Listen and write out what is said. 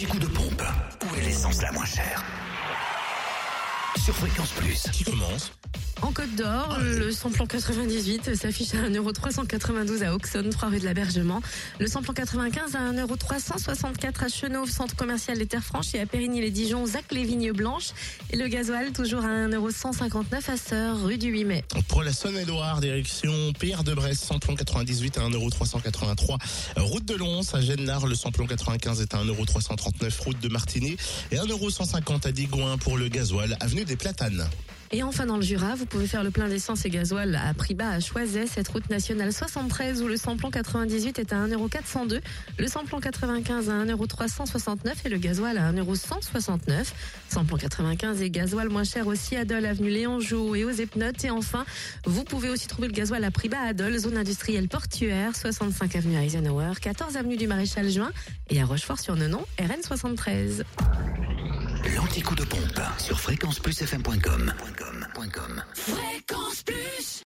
L'anti-coup de pompe. Où est l'essence la moins chère? Sur Fréquence Plus. Qui commence? En Côte d'Or, le samplon 98 s'affiche à 1,392€ à Auxonne, 3 rue de l'Abergement. Le samplon 95 à 1,364€ à Chenauve, centre commercial des Terres Franches et à Périgny-les-Dijon, Zac les Vignes Blanches. Et le gasoil toujours à 1,159€ à Sœur, rue du 8 mai. Pour la Saône-et-Loire, direction Pierre de Brest, samplon 98 à 1,383€. Route de Lons, à Gennard, le samplon 95 est à 1,339€. Route de Martigny et 1,150€ à Digoin pour le gasoil, avenue des Platanes. Et enfin dans le Jura, vous pouvez faire le plein d'essence et gasoil à prix à Choiset, cette route nationale 73 où le samplon 98 est à 1,402€, le samplon 95 à 1,369€ et le gasoil à 1,169€. Samplon 95 et gasoil moins cher aussi à Dole, avenue Léon Jou et aux Epnotes. Et enfin, vous pouvez aussi trouver le gasoil à prix bas à Dole, zone industrielle portuaire, 65 avenue Eisenhower, 14 avenue du Maréchal Juin et à Rochefort-sur-Nenon, RN 73. L'anti-coup de pompe sur fréquenceplusfm.com. Fréquence